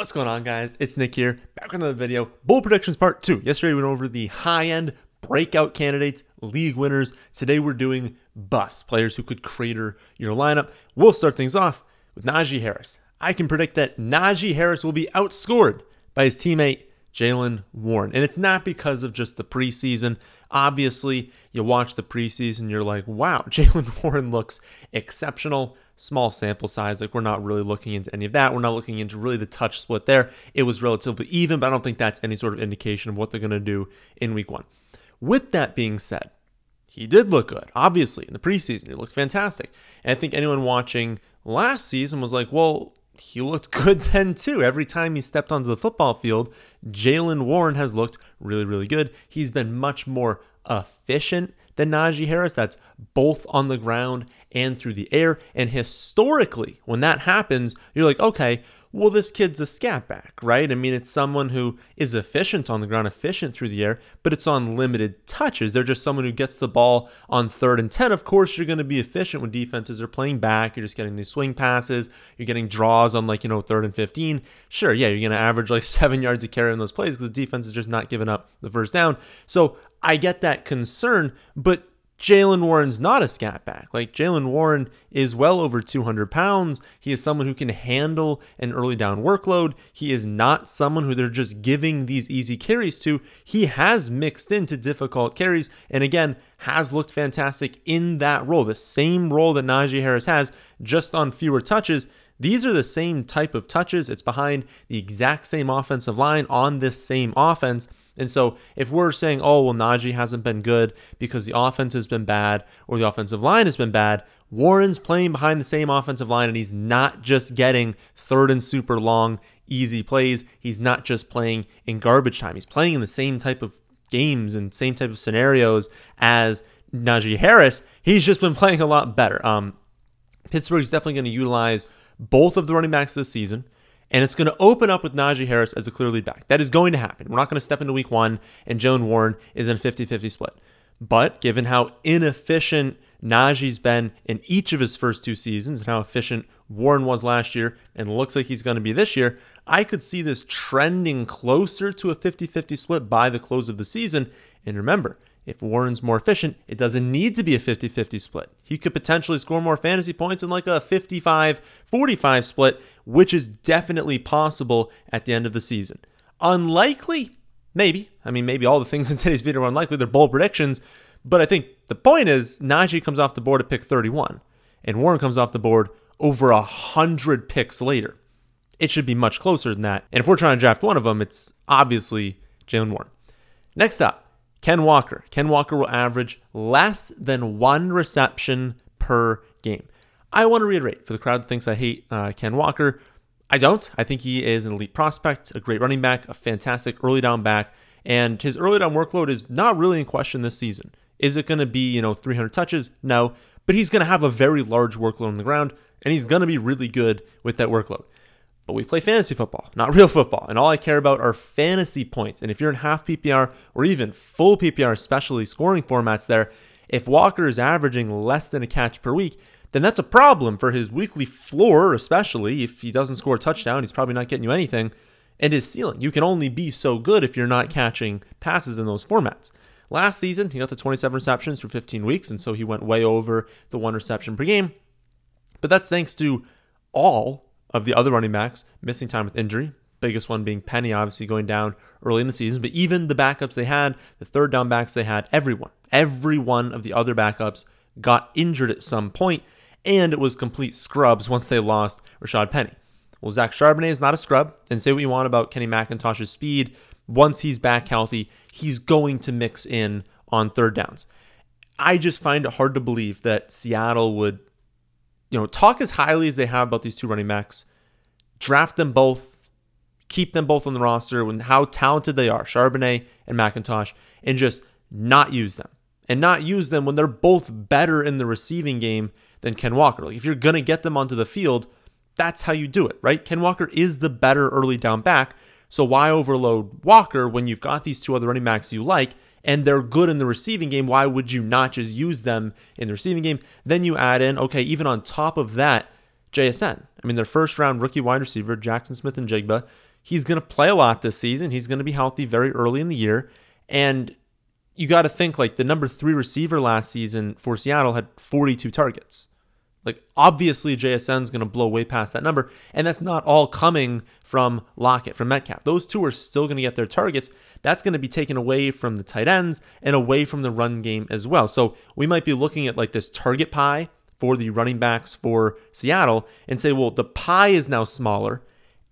What's going on, guys? It's Nick here, back with another video. Bold predictions part two. Yesterday we went over the high-end breakout candidates, league winners. Today we're doing bust, players who could crater your lineup. We'll start things off with Najee Harris. I can predict that Najee Harris will be outscored by his teammate Jaylen Warren. And it's not because of just the preseason. Obviously, you watch the preseason, you're like, wow, Jaylen Warren looks exceptional. Small sample size. Like, we're not really looking into any of that. We're not looking into really the touch split there. It was relatively even, but I don't think that's any sort of indication of what they're going to do in week one. With that being said, he did look good, obviously, in the preseason. He looked fantastic. And I think anyone watching last season was like, well, he looked good then too. Every time he stepped onto the football field, Jaylen Warren has looked really, really good. He's been much more efficient than Najee Harris. That's both on the ground and through the air. And historically, when that happens, you're like, okay, well, this kid's a scat back, right? I mean, it's someone who is efficient on the ground, efficient through the air, but it's on limited touches. They're just someone who gets the ball on third and 10. Of course, you're going to be efficient when defenses are playing back. You're just getting these swing passes. You're getting draws on, like, you know, third and 15. Sure, yeah, you're going to average like seven yards a carry on those plays because the defense is just not giving up the first down. So I get that concern, but Jaylen Warren's not a scat back. Like Jaylen Warren is well over 200 pounds. He is someone who can handle an early down workload. He is not someone who they're just giving these easy carries to. He has mixed into difficult carries and again has looked fantastic in that role, the same role that Najee Harris has, just on fewer touches. These are the same type of touches. It's behind the exact same offensive line on this same offense. And so if we're saying, oh, well, Najee hasn't been good because the offense has been bad or the offensive line has been bad, Warren's playing behind the same offensive line and he's not just getting third and super long, easy plays. He's not just playing in garbage time. He's playing in the same type of games and same type of scenarios as Najee Harris. He's just been playing a lot better. Um, Pittsburgh's definitely going to utilize both of the running backs this season and it's going to open up with Najee Harris as a clear lead back. That is going to happen. We're not going to step into week one and Jaylen Warren is in a 50 50 split. But given how inefficient Najee's been in each of his first two seasons and how efficient Warren was last year and looks like he's going to be this year, I could see this trending closer to a 50 50 split by the close of the season. And remember, if Warren's more efficient, it doesn't need to be a 50 50 split. He could potentially score more fantasy points in like a 55 45 split, which is definitely possible at the end of the season. Unlikely? Maybe. I mean, maybe all the things in today's video are unlikely. They're bold predictions. But I think the point is Najee comes off the board at pick 31, and Warren comes off the board over 100 picks later. It should be much closer than that. And if we're trying to draft one of them, it's obviously Jaylen Warren. Next up, Ken Walker. Ken Walker will average less than one reception per game. I want to reiterate for the crowd that thinks I hate uh, Ken Walker. I don't. I think he is an elite prospect, a great running back, a fantastic early down back, and his early down workload is not really in question this season. Is it going to be, you know, 300 touches? No, but he's going to have a very large workload on the ground, and he's going to be really good with that workload. But we play fantasy football, not real football. And all I care about are fantasy points. And if you're in half PPR or even full PPR, especially scoring formats there, if Walker is averaging less than a catch per week, then that's a problem for his weekly floor, especially if he doesn't score a touchdown. He's probably not getting you anything. And his ceiling. You can only be so good if you're not catching passes in those formats. Last season, he got to 27 receptions for 15 weeks, and so he went way over the one reception per game. But that's thanks to all of the other running backs missing time with injury. Biggest one being Penny, obviously going down early in the season. But even the backups they had, the third down backs they had, everyone, every one of the other backups got injured at some point, and it was complete scrubs once they lost Rashad Penny. Well, Zach Charbonnet is not a scrub, and say what you want about Kenny McIntosh's speed. Once he's back healthy, he's going to mix in on third downs. I just find it hard to believe that Seattle would you know, talk as highly as they have about these two running backs, draft them both, keep them both on the roster when how talented they are, Charbonnet and McIntosh, and just not use them. And not use them when they're both better in the receiving game than Ken Walker. Like if you're gonna get them onto the field, that's how you do it, right? Ken Walker is the better early down back. So why overload Walker when you've got these two other running backs you like and they're good in the receiving game, why would you not just use them in the receiving game? Then you add in, okay, even on top of that, JSN. I mean, their first round rookie wide receiver, Jackson Smith-Njigba, he's going to play a lot this season. He's going to be healthy very early in the year. And you got to think like the number three receiver last season for Seattle had 42 targets. Like, obviously, JSN is going to blow way past that number. And that's not all coming from Lockett, from Metcalf. Those two are still going to get their targets. That's going to be taken away from the tight ends and away from the run game as well. So we might be looking at like this target pie for the running backs for Seattle and say, well, the pie is now smaller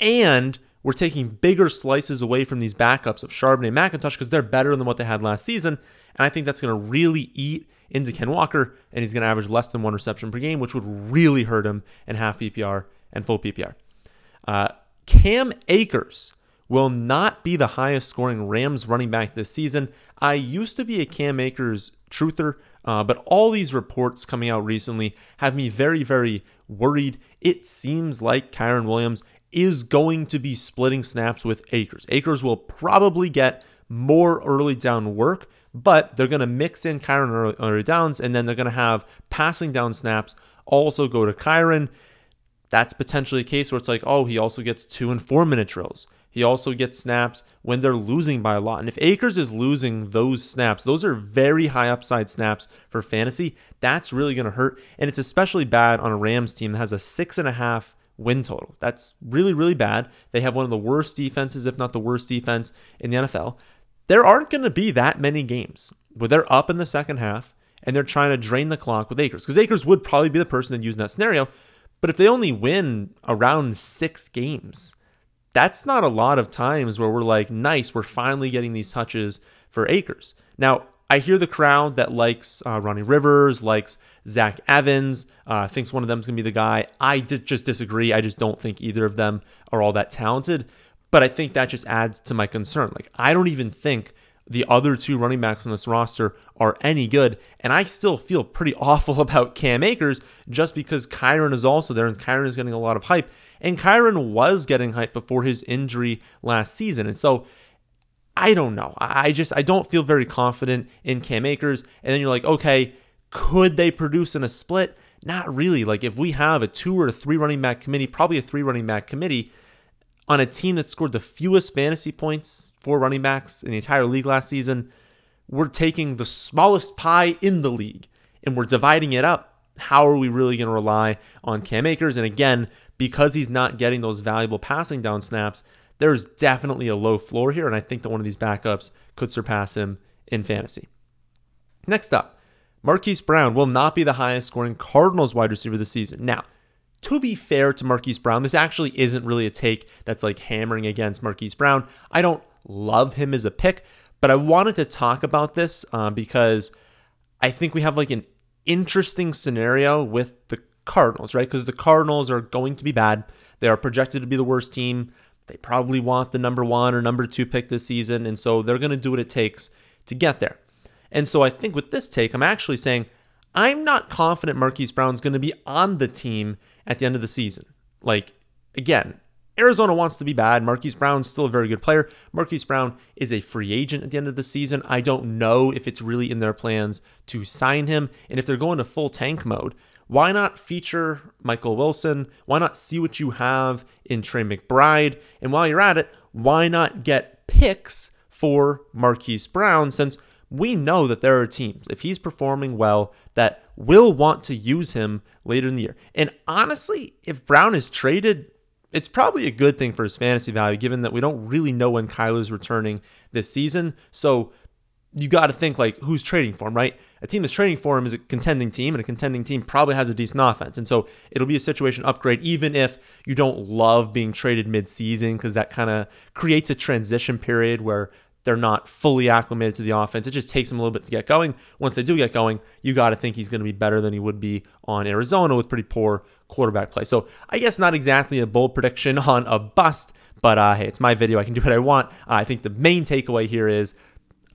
and we're taking bigger slices away from these backups of Charbonnet and McIntosh because they're better than what they had last season. And I think that's going to really eat into Ken Walker, and he's going to average less than one reception per game, which would really hurt him in half PPR and full PPR. Uh, Cam Akers will not be the highest scoring Rams running back this season. I used to be a Cam Akers truther, uh, but all these reports coming out recently have me very, very worried. It seems like Kyren Williams is going to be splitting snaps with Akers. Akers will probably get more early down work, but they're going to mix in Kyren early, early uh, downs, and then they're going to have passing down snaps also go to Kyren. That's potentially a case where it's like, oh, he also gets two and four minute drills. He also gets snaps when they're losing by a lot. And if Akers is losing those snaps, those are very high upside snaps for fantasy. That's really going to hurt. And it's especially bad on a Rams team that has a six and a half win total. That's really, really bad. They have one of the worst defenses, if not the worst defense in the NFL there aren't going to be that many games where they're up in the second half and they're trying to drain the clock with Akers. Because Akers would probably be the person that used that scenario. But if they only win around six games, that's not a lot of times where we're like, nice, we're finally getting these touches for Akers. Now, I hear the crowd that likes uh, Ronnie Rivers, likes Zach Evans, uh, thinks one of them is going to be the guy. I just disagree. I just don't think either of them are all that talented. But I think that just adds to my concern. Like, I don't even think the other two running backs on this roster are any good. And I still feel pretty awful about Cam Akers just because Kyren is also there and Kyren is getting a lot of hype. And Kyren was getting hype before his injury last season. And so I don't know. I just I don't feel very confident in Cam Akers. And then you're like, okay, could they produce in a split? Not really. Like if we have a two or a three running back committee, probably a three running back committee, on a team that scored the fewest fantasy points for running backs in the entire league last season, we're taking the smallest pie in the league and we're dividing it up. How are we really going to rely on Cam Akers? And again, because he's not getting those valuable passing down snaps, there's definitely a low floor here. And I think that one of these backups could surpass him in fantasy. Next up, Marquise Brown will not be the highest scoring Cardinals wide receiver this season. Now, to be fair to Marquise Brown, this actually isn't really a take that's like hammering against Marquise Brown. I don't love him as a pick, but I wanted to talk about this uh, because I think we have like an interesting scenario with the Cardinals, right? Because the Cardinals are going to be bad. They are projected to be the worst team. They probably want the number one or number two pick this season. And so they're going to do what it takes to get there. And so I think with this take, I'm actually saying I'm not confident Marquise Brown's going to be on the team at the end of the season. Like, again, Arizona wants to be bad. Marquise Brown's still a very good player. Marquise Brown is a free agent at the end of the season. I don't know if it's really in their plans to sign him. And if they're going to full tank mode, why not feature Michael Wilson? Why not see what you have in Trey McBride? And while you're at it, why not get picks for Marquise Brown since we know that there are teams, if he's performing well, that will want to use him later in the year. And honestly, if Brown is traded, it's probably a good thing for his fantasy value, given that we don't really know when Kyler's returning this season. So you got to think like who's trading for him, right? A team that's trading for him is a contending team, and a contending team probably has a decent offense. And so it'll be a situation upgrade, even if you don't love being traded mid-season, because that kind of creates a transition period where they're not fully acclimated to the offense. It just takes them a little bit to get going. Once they do get going, you got to think he's going to be better than he would be on Arizona with pretty poor quarterback play. So I guess not exactly a bold prediction on a bust, but uh, hey, it's my video. I can do what I want. Uh, I think the main takeaway here is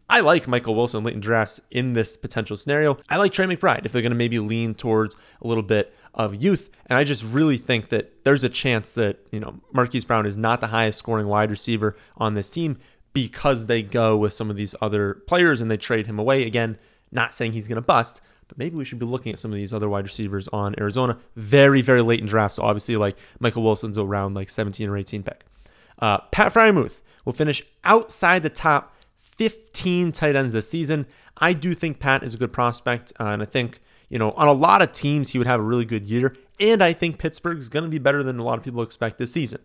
I like Michael Wilson late in drafts in this potential scenario. I like Trey McBride if they're going to maybe lean towards a little bit of youth. And I just really think that there's a chance that, you know, Marquise Brown is not the highest scoring wide receiver on this team because they go with some of these other players and they trade him away. Again, not saying he's going to bust, but maybe we should be looking at some of these other wide receivers on Arizona very, very late in drafts. So obviously, like Michael Wilson's around like 17 or 18 pick. Uh, Pat Freiermuth will finish outside the top 15 tight ends this season. I do think Pat is a good prospect, uh, and I think you know on a lot of teams he would have a really good year. And I think Pittsburgh is going to be better than a lot of people expect this season.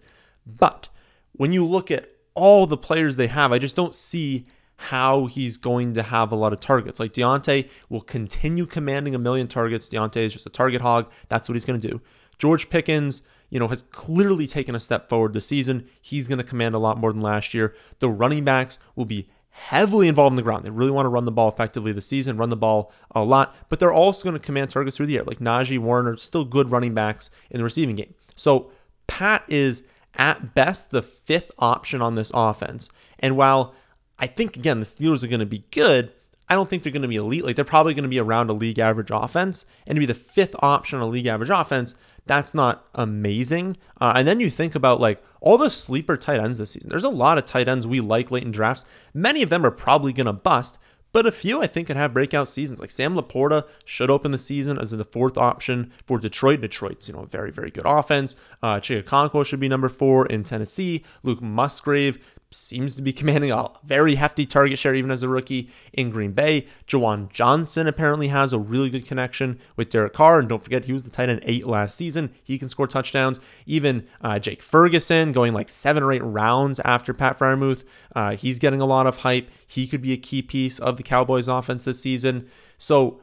But when you look at all the players they have, I just don't see how he's going to have a lot of targets. Like Diontae will continue commanding a million targets. Diontae is just a target hog. That's what he's going to do. George Pickens, you know, has clearly taken a step forward this season. He's going to command a lot more than last year. The running backs will be heavily involved in the ground. They really want to run the ball effectively this season, run the ball a lot, but they're also going to command targets through the air. Like Najee Warren are still good running backs in the receiving game. So Pat is at best the fifth option on this offense. And while I think, again, the Steelers are going to be good, I don't think they're going to be elite. Like they're probably going to be around a league average offense. And to be the fifth option on a league average offense, that's not amazing. Uh, and then you think about like all the sleeper tight ends this season. There's a lot of tight ends we like late in drafts. Many of them are probably going to bust, but a few I think can have breakout seasons. Like Sam LaPorta should open the season as the fourth option for Detroit. Detroit's you know very very good offense. Uh, Chig should be number four in Tennessee. Luke Musgrave seems to be commanding a very hefty target share even as a rookie in Green Bay. Juwan Johnson apparently has a really good connection with Derek Carr. And don't forget, he was the tight end eight last season. He can score touchdowns. Even uh, Jake Ferguson going like seven or eight rounds after Pat Freiermuth. Uh, he's getting a lot of hype. He could be a key piece of the Cowboys offense this season. So,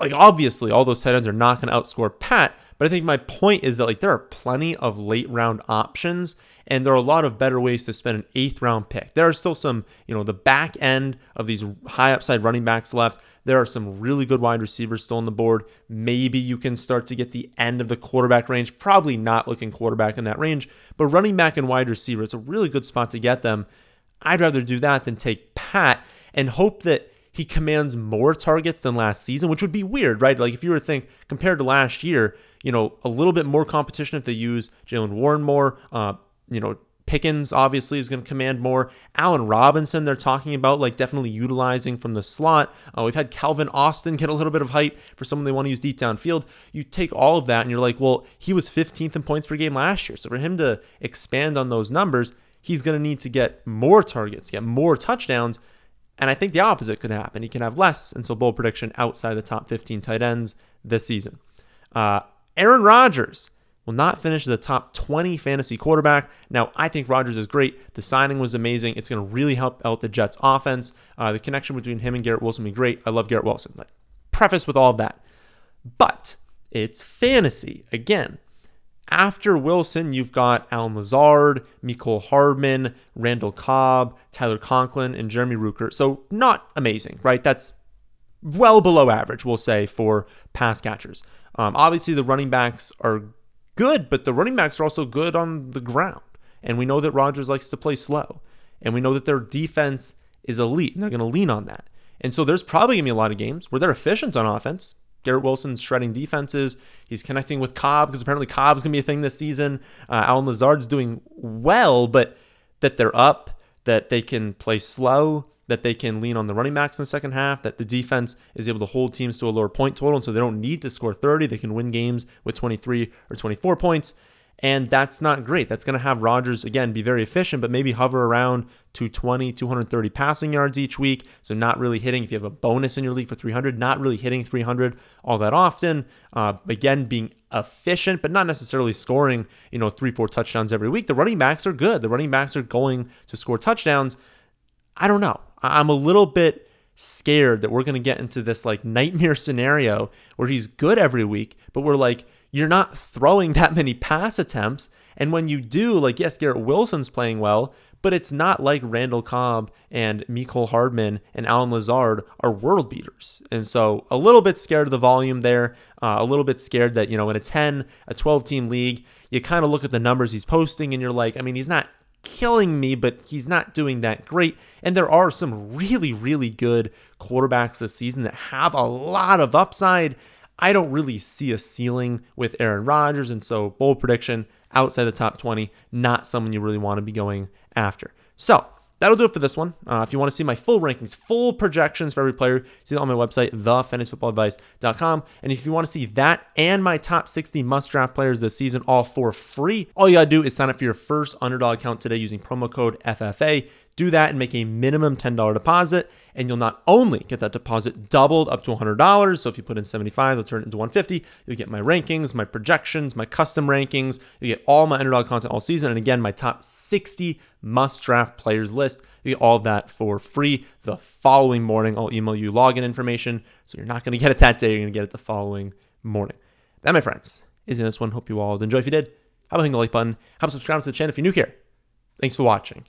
like, obviously, all those tight ends are not going to outscore Pat. But I think my point is that like there are plenty of late round options and there are a lot of better ways to spend an eighth round pick. There are still some, you know, the back end of these high upside running backs left. There are some really good wide receivers still on the board. Maybe you can start to get the end of the quarterback range. Probably not looking quarterback in that range, but running back and wide receiver, it's a really good spot to get them. I'd rather do that than take Pat and hope that he commands more targets than last season, which would be weird, right? Like if you were to think compared to last year, you know, a little bit more competition if they use Jaylen Warren more. Uh, you know, Pickens obviously is going to command more. Allen Robinson, they're talking about like definitely utilizing from the slot. Uh, we've had Calvin Austin get a little bit of hype for someone they want to use deep downfield. You take all of that and you're like, well, he was 15th in points per game last year. So for him to expand on those numbers, he's going to need to get more targets, get more touchdowns. And I think the opposite could happen. He can have less. And so, bold prediction outside the top 15 tight ends this season. Uh, Aaron Rodgers will not finish the top 20 fantasy quarterback. Now, I think Rodgers is great. The signing was amazing. It's going to really help out the Jets' offense. Uh, the connection between him and Garrett Wilson will be great. I love Garrett Wilson. Like, preface with all of that. But it's fantasy. Again, after Wilson, you've got Allen Lazard, Mecole Hardman, Randall Cobb, Tyler Conklin, and Jeremy Ruckert. So not amazing, right? That's well below average, we'll say, for pass catchers. Um, obviously, the running backs are good, but the running backs are also good on the ground. And we know that Rodgers likes to play slow. And we know that their defense is elite, and they're going to lean on that. And so there's probably going to be a lot of games where they're efficient on offense. Garrett Wilson's shredding defenses. He's connecting with Cobb because apparently Cobb's going to be a thing this season. Uh, Allen Lazard's doing well, but that they're up, that they can play slow, that they can lean on the running backs in the second half, that the defense is able to hold teams to a lower point total. And so they don't need to score 30. They can win games with 23 or 24 points. And that's not great. That's going to have Rodgers, again, be very efficient, but maybe hover around 220, 230 passing yards each week. So not really hitting, if you have a bonus in your league for 300, not really hitting 300 all that often. Uh, again, being efficient, but not necessarily scoring, you know, three, four touchdowns every week. The running backs are good. The running backs are going to score touchdowns. I don't know. I'm a little bit scared that we're going to get into this like nightmare scenario where he's good every week, but we're like, you're not throwing that many pass attempts. And when you do, like, yes, Garrett Wilson's playing well, but it's not like Randall Cobb and Mecole Hardman and Allen Lazard are world beaters. And so a little bit scared of the volume there, uh, a little bit scared that, you know, in a 10, a 12 team league, you kind of look at the numbers he's posting and you're like, I mean, he's not killing me, but he's not doing that great. And there are some really, really good quarterbacks this season that have a lot of upside. I don't really see a ceiling with Aaron Rodgers. And so, bold prediction outside the top 20, not someone you really want to be going after. So, that'll do it for this one. Uh, if you want to see my full rankings, full projections for every player, see that on my website, thefantasyfootballadvice.com. And if you want to see that and my top 60 must draft players this season, all for free, all you got to do is sign up for your first underdog account today using promo code FFA. Do that and make a minimum $10 deposit, and you'll not only get that deposit doubled up to $100. So if you put in 75, they'll turn it into 150. You'll get my rankings, my projections, my custom rankings. You get all my underdog content all season, and again, my top 60 must draft players list. You get all of that for free the following morning. I'll email you login information, so you're not going to get it that day. You're going to get it the following morning. That, my friends, is in this one. Hope you all enjoy. If you did, how about hitting the like button? How about subscribing to the channel if you're new here? Thanks for watching.